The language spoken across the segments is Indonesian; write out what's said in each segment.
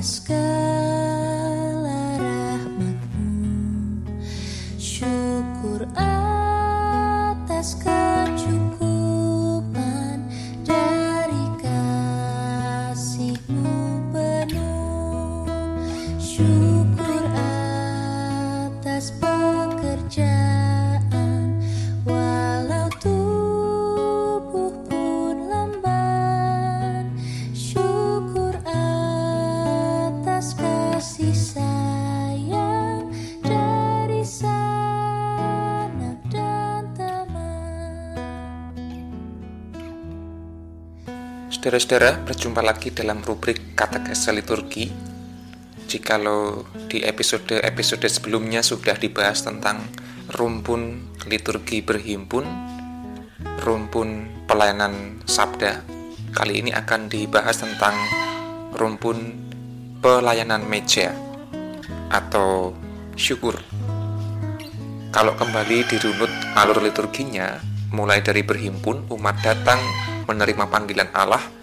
atas Saudara-saudara, berjumpa lagi dalam rubrik Katekese Liturgi. Jikalau di episode-episode sebelumnya sudah dibahas tentang rumpun liturgi berhimpun, rumpun pelayanan sabda, kali ini akan dibahas tentang rumpun pelayanan meja atau syukur. Kalau kembali dirunut alur liturginya, mulai dari berhimpun, umat datang menerima panggilan Allah,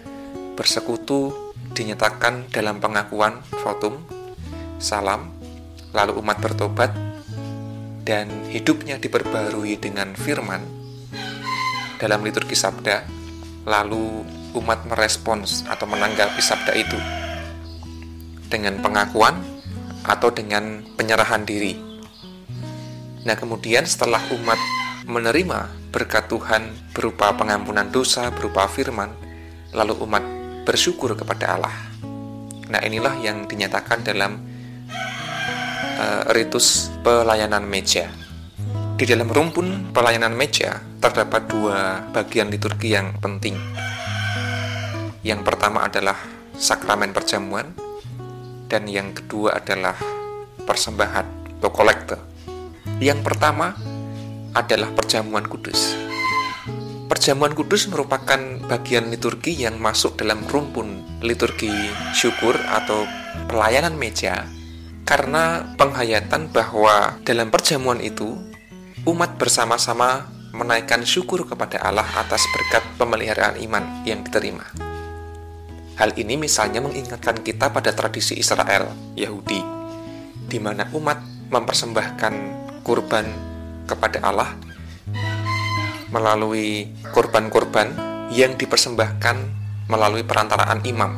bersekutu dinyatakan dalam pengakuan votum, salam, lalu umat bertobat, dan hidupnya diperbarui dengan firman dalam liturgi sabda, lalu umat merespons atau menanggapi sabda itu dengan pengakuan atau dengan penyerahan diri. Nah, kemudian setelah umat menerima berkat Tuhan berupa pengampunan dosa, berupa firman, lalu umat bersyukur kepada Allah. Nah, inilah yang dinyatakan dalam uh, ritus pelayanan meja. Di dalam rumpun pelayanan meja terdapat dua bagian liturgi yang penting. Yang pertama adalah sakramen perjamuan dan yang kedua adalah persembahan atau kolekte. Yang pertama adalah perjamuan kudus. Perjamuan kudus merupakan bagian liturgi yang masuk dalam rumpun liturgi syukur atau pelayanan meja karena penghayatan bahwa dalam perjamuan itu umat bersama-sama menaikkan syukur kepada Allah atas berkat pemeliharaan iman yang diterima. Hal ini misalnya mengingatkan kita pada tradisi Israel, Yahudi, di mana umat mempersembahkan kurban kepada Allah melalui kurban-kurban yang dipersembahkan melalui perantaraan imam.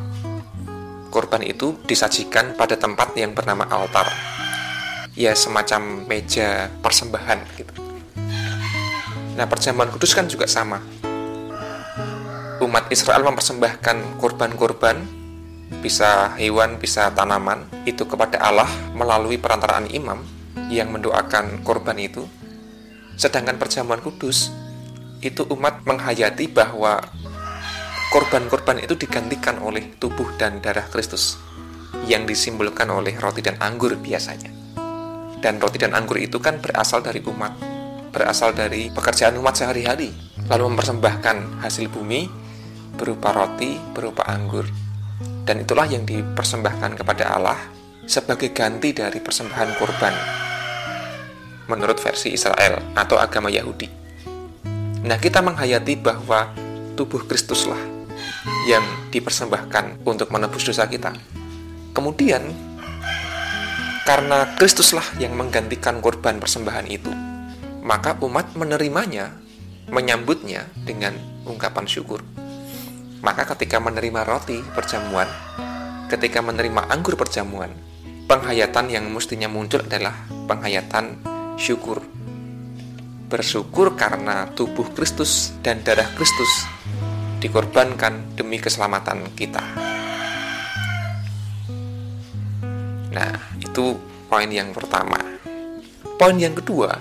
Kurban itu disajikan pada tempat yang bernama altar. Ya, semacam meja persembahan gitu. Nah, perjamuan kudus kan juga sama. Umat Israel mempersembahkan kurban-kurban, bisa hewan, bisa tanaman, itu kepada Allah melalui perantaraan imam yang mendoakan korban itu. Sedangkan perjamuan kudus itu umat menghayati bahwa korban-korban itu digantikan oleh tubuh dan darah Kristus yang disimbolkan oleh roti dan anggur biasanya. Dan roti dan anggur itu kan berasal dari umat, berasal dari pekerjaan umat sehari-hari, lalu mempersembahkan hasil bumi berupa roti, berupa anggur. Dan itulah yang dipersembahkan kepada Allah sebagai ganti dari persembahan korban menurut versi Israel atau agama Yahudi. Nah, kita menghayati bahwa tubuh Kristuslah yang dipersembahkan untuk menebus dosa kita. Kemudian, karena Kristuslah yang menggantikan korban persembahan itu, maka umat menerimanya, menyambutnya dengan ungkapan syukur. Maka ketika menerima roti perjamuan, ketika menerima anggur perjamuan, penghayatan yang mestinya muncul adalah penghayatan syukur. Bersyukur karena tubuh Kristus dan darah Kristus dikorbankan demi keselamatan kita. Nah, itu poin yang pertama. Poin yang kedua,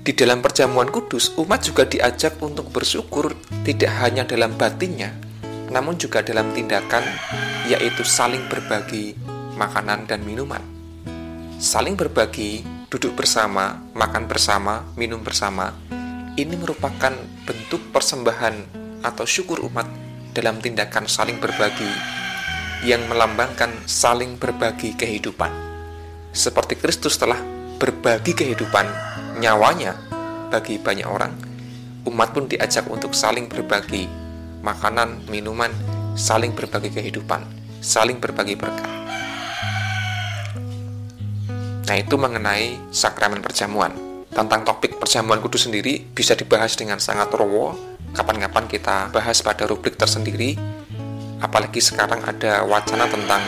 di dalam perjamuan kudus, umat juga diajak untuk bersyukur tidak hanya dalam batinnya, namun juga dalam tindakan, yaitu saling berbagi makanan dan minuman. Saling berbagi, duduk bersama, makan bersama, minum bersama, ini merupakan bentuk persembahan atau syukur umat dalam tindakan saling berbagi yang melambangkan saling berbagi kehidupan. Seperti Kristus telah berbagi kehidupan nyawanya bagi banyak orang, umat pun diajak untuk saling berbagi makanan, minuman, saling berbagi kehidupan, saling berbagi berkat. Nah, itu mengenai sakramen perjamuan. Tentang topik perjamuan kudus sendiri bisa dibahas dengan sangat rowo. Kapan-kapan kita bahas pada rubrik tersendiri. Apalagi sekarang ada wacana tentang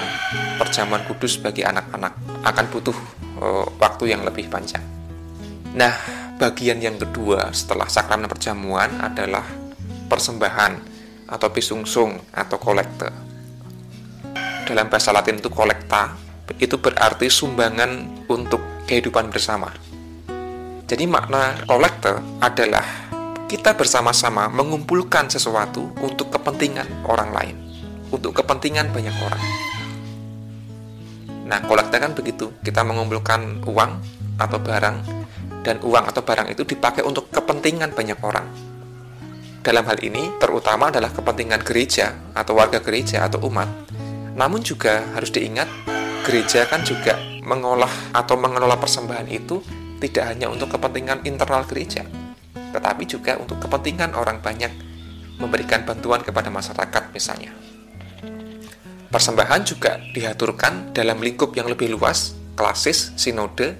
perjamuan kudus bagi anak-anak akan butuh uh, waktu yang lebih panjang. Nah, bagian yang kedua setelah sakramen perjamuan adalah persembahan atau pisungsung atau kolekte. Dalam bahasa Latin itu kolekta, itu berarti sumbangan untuk kehidupan bersama. Jadi makna kolekte adalah kita bersama-sama mengumpulkan sesuatu untuk kepentingan orang lain, untuk kepentingan banyak orang. Nah, kolekte kan begitu, kita mengumpulkan uang atau barang dan uang atau barang itu dipakai untuk kepentingan banyak orang. Dalam hal ini, terutama adalah kepentingan gereja atau warga gereja atau umat. Namun juga harus diingat, gereja kan juga mengolah atau mengelola persembahan itu tidak hanya untuk kepentingan internal gereja, tetapi juga untuk kepentingan orang banyak memberikan bantuan kepada masyarakat misalnya. Persembahan juga diaturkan dalam lingkup yang lebih luas, klasis, sinode,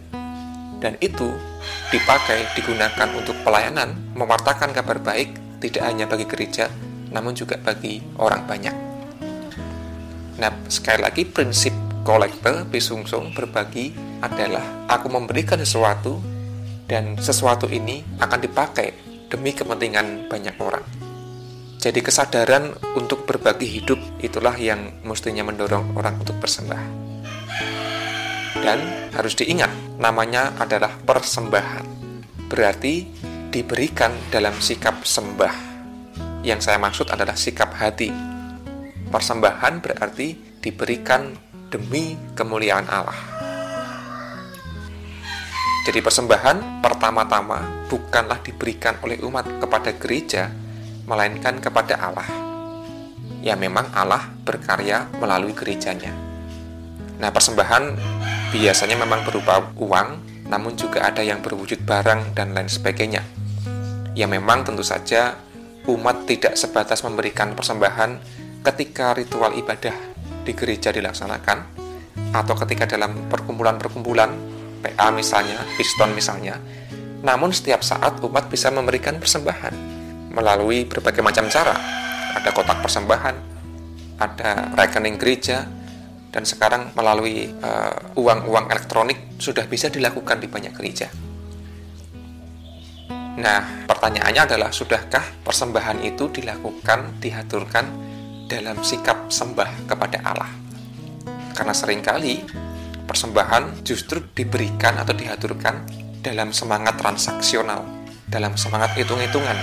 dan itu dipakai digunakan untuk pelayanan mewartakan kabar baik tidak hanya bagi gereja namun juga bagi orang banyak. Nah, sekali lagi prinsip kolektor bisungsung berbagi adalah aku memberikan sesuatu dan sesuatu ini akan dipakai demi kepentingan banyak orang. Jadi kesadaran untuk berbagi hidup itulah yang mestinya mendorong orang untuk bersembah. Dan harus diingat, namanya adalah persembahan. Berarti diberikan dalam sikap sembah. Yang saya maksud adalah sikap hati. Persembahan berarti diberikan demi kemuliaan Allah. Jadi persembahan pertama-tama bukanlah diberikan oleh umat kepada gereja, melainkan kepada Allah. Ya memang Allah berkarya melalui gerejanya. Nah persembahan Biasanya memang berupa uang, namun juga ada yang berwujud barang dan lain sebagainya. Ya memang tentu saja umat tidak sebatas memberikan persembahan ketika ritual ibadah di gereja dilaksanakan atau ketika dalam perkumpulan-perkumpulan PA misalnya, piston misalnya. Namun setiap saat umat bisa memberikan persembahan melalui berbagai macam cara. Ada kotak persembahan, ada rekening gereja, dan sekarang melalui eh, uang-uang uh, elektronik sudah bisa dilakukan di banyak gereja. Nah, pertanyaannya adalah sudahkah persembahan itu dilakukan, dihaturkan dalam sikap sembah kepada Allah? Karena sering kali persembahan justru diberikan atau dihaturkan dalam semangat transaksional, dalam semangat hitung-hitungan,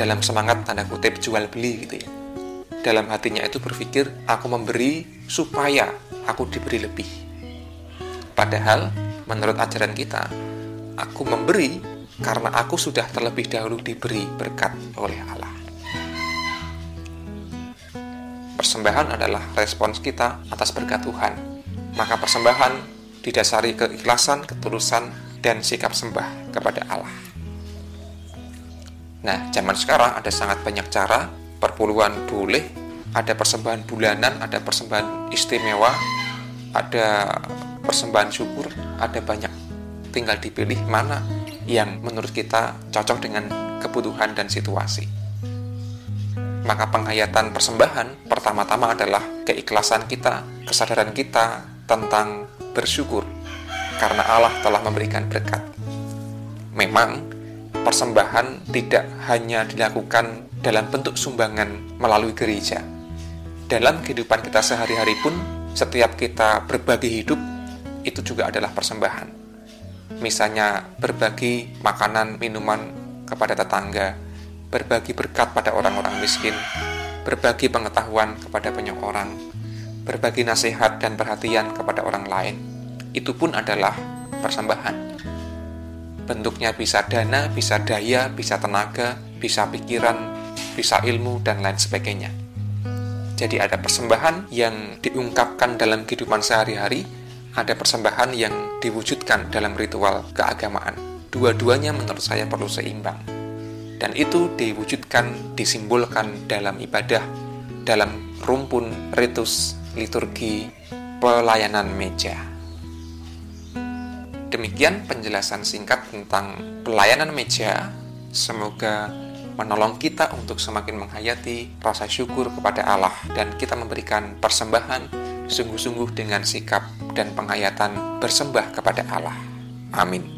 dalam semangat tanda kutip jual beli gitu ya dalam hatinya itu berpikir, aku memberi supaya aku diberi lebih. Padahal, menurut ajaran kita, aku memberi karena aku sudah terlebih dahulu diberi berkat oleh Allah. Persembahan adalah respons kita atas berkat Tuhan. Maka persembahan didasari keikhlasan, ketulusan, dan sikap sembah kepada Allah. Nah, zaman sekarang ada sangat banyak cara perpuluhan boleh, ada persembahan bulanan, ada persembahan istimewa, ada persembahan syukur, ada banyak. Tinggal dipilih mana yang menurut kita cocok dengan kebutuhan dan situasi. Maka penghayatan persembahan pertama-tama adalah keikhlasan kita, kesadaran kita tentang bersyukur karena Allah telah memberikan berkat. Memang persembahan tidak hanya dilakukan dalam bentuk sumbangan melalui gereja. Dalam kehidupan kita sehari-hari pun, setiap kita berbagi hidup, itu juga adalah persembahan. Misalnya, berbagi makanan, minuman kepada tetangga, berbagi berkat pada orang-orang miskin, berbagi pengetahuan kepada banyak orang, berbagi nasihat dan perhatian kepada orang lain. Itu pun adalah persembahan. Bentuknya bisa dana, bisa daya, bisa tenaga, bisa pikiran, bisa ilmu, dan lain sebagainya. Jadi ada persembahan yang diungkapkan dalam kehidupan sehari-hari, ada persembahan yang diwujudkan dalam ritual keagamaan. Dua-duanya menurut saya perlu seimbang. Dan itu diwujudkan, disimbolkan dalam ibadah, dalam rumpun ritus liturgi pelayanan meja. Demikian penjelasan singkat tentang pelayanan meja. Semoga menolong kita untuk semakin menghayati rasa syukur kepada Allah dan kita memberikan persembahan sungguh-sungguh dengan sikap dan penghayatan bersembah kepada Allah. Amin.